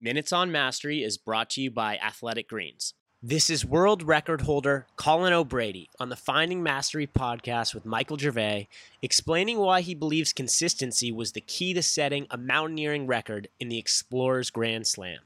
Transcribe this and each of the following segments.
Minutes on Mastery is brought to you by Athletic Greens. This is world record holder Colin O'Brady on the Finding Mastery podcast with Michael Gervais, explaining why he believes consistency was the key to setting a mountaineering record in the Explorers Grand Slam.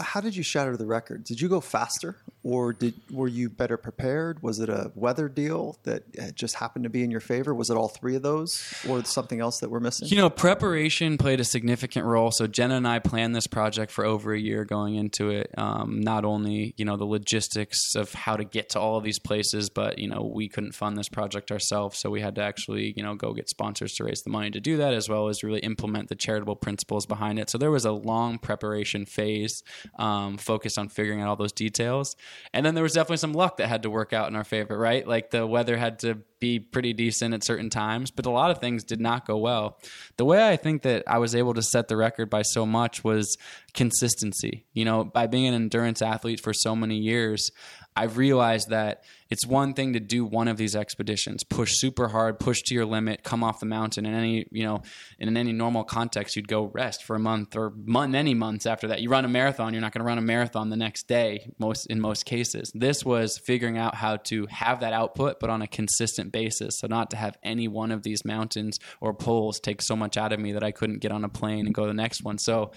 How did you shatter the record? Did you go faster, or did were you better prepared? Was it a weather deal that just happened to be in your favor? Was it all three of those, or something else that we're missing? You know, preparation played a significant role. So Jenna and I planned this project for over a year going into it. Um, not only you know the logistics of how to get to all of these places, but you know we couldn't fund this project ourselves, so we had to actually you know go get sponsors to raise the money to do that, as well as really implement the charitable principles behind it. So there was a long preparation phase um, focused on figuring out all those details. And then there was definitely some luck that had to work out in our favor, right? Like the weather had to be pretty decent at certain times, but a lot of things did not go well. The way I think that I was able to set the record by so much was consistency. You know, by being an endurance athlete for so many years, I've realized that it's one thing to do one of these expeditions, push super hard, push to your limit, come off the mountain. In any, you know, in any normal context, you'd go rest for a month or month, many months after that. You run a marathon, you're not going to run a marathon the next day. Most in most cases, this was figuring out how to have that output, but on a consistent basis. So not to have any one of these mountains or poles take so much out of me that I couldn't get on a plane and go to the next one. So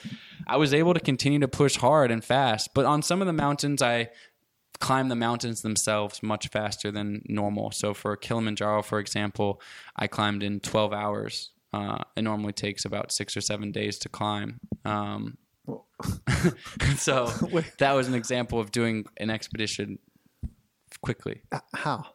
I was able to continue to push hard and fast, but on some of the mountains, I climb the mountains themselves much faster than normal. So for Kilimanjaro, for example, I climbed in 12 hours. Uh, it normally takes about six or seven days to climb. Um, so that was an example of doing an expedition quickly. How?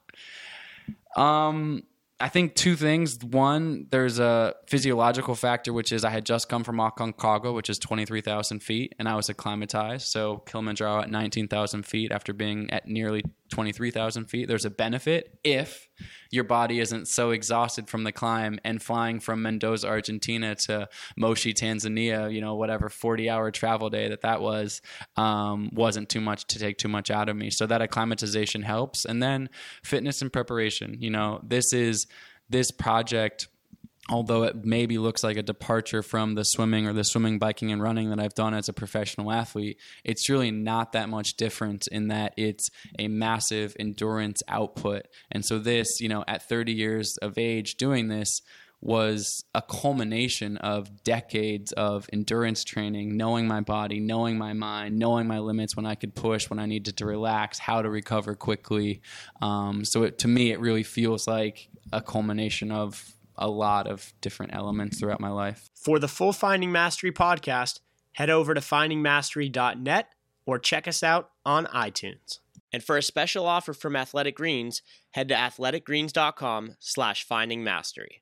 Um, I think two things. One, there's a physiological factor, which is I had just come from Aconcagua, which is 23,000 feet, and I was acclimatized. So Kilimanjaro at 19,000 feet after being at nearly 23,000 feet. There's a benefit if your body isn't so exhausted from the climb and flying from Mendoza, Argentina to Moshi, Tanzania, you know, whatever 40 hour travel day that that was, um, wasn't too much to take too much out of me. So that acclimatization helps. And then fitness and preparation. You know, this is this project although it maybe looks like a departure from the swimming or the swimming, biking, and running that I've done as a professional athlete, it's really not that much different in that it's a massive endurance output. And so, this, you know, at 30 years of age doing this, was a culmination of decades of endurance training, knowing my body, knowing my mind, knowing my limits when I could push, when I needed to relax, how to recover quickly. Um, so it, to me, it really feels like a culmination of a lot of different elements throughout my life. For the full Finding Mastery podcast, head over to findingmastery.net or check us out on iTunes. And for a special offer from Athletic Greens, head to athleticgreens.com slash findingmastery.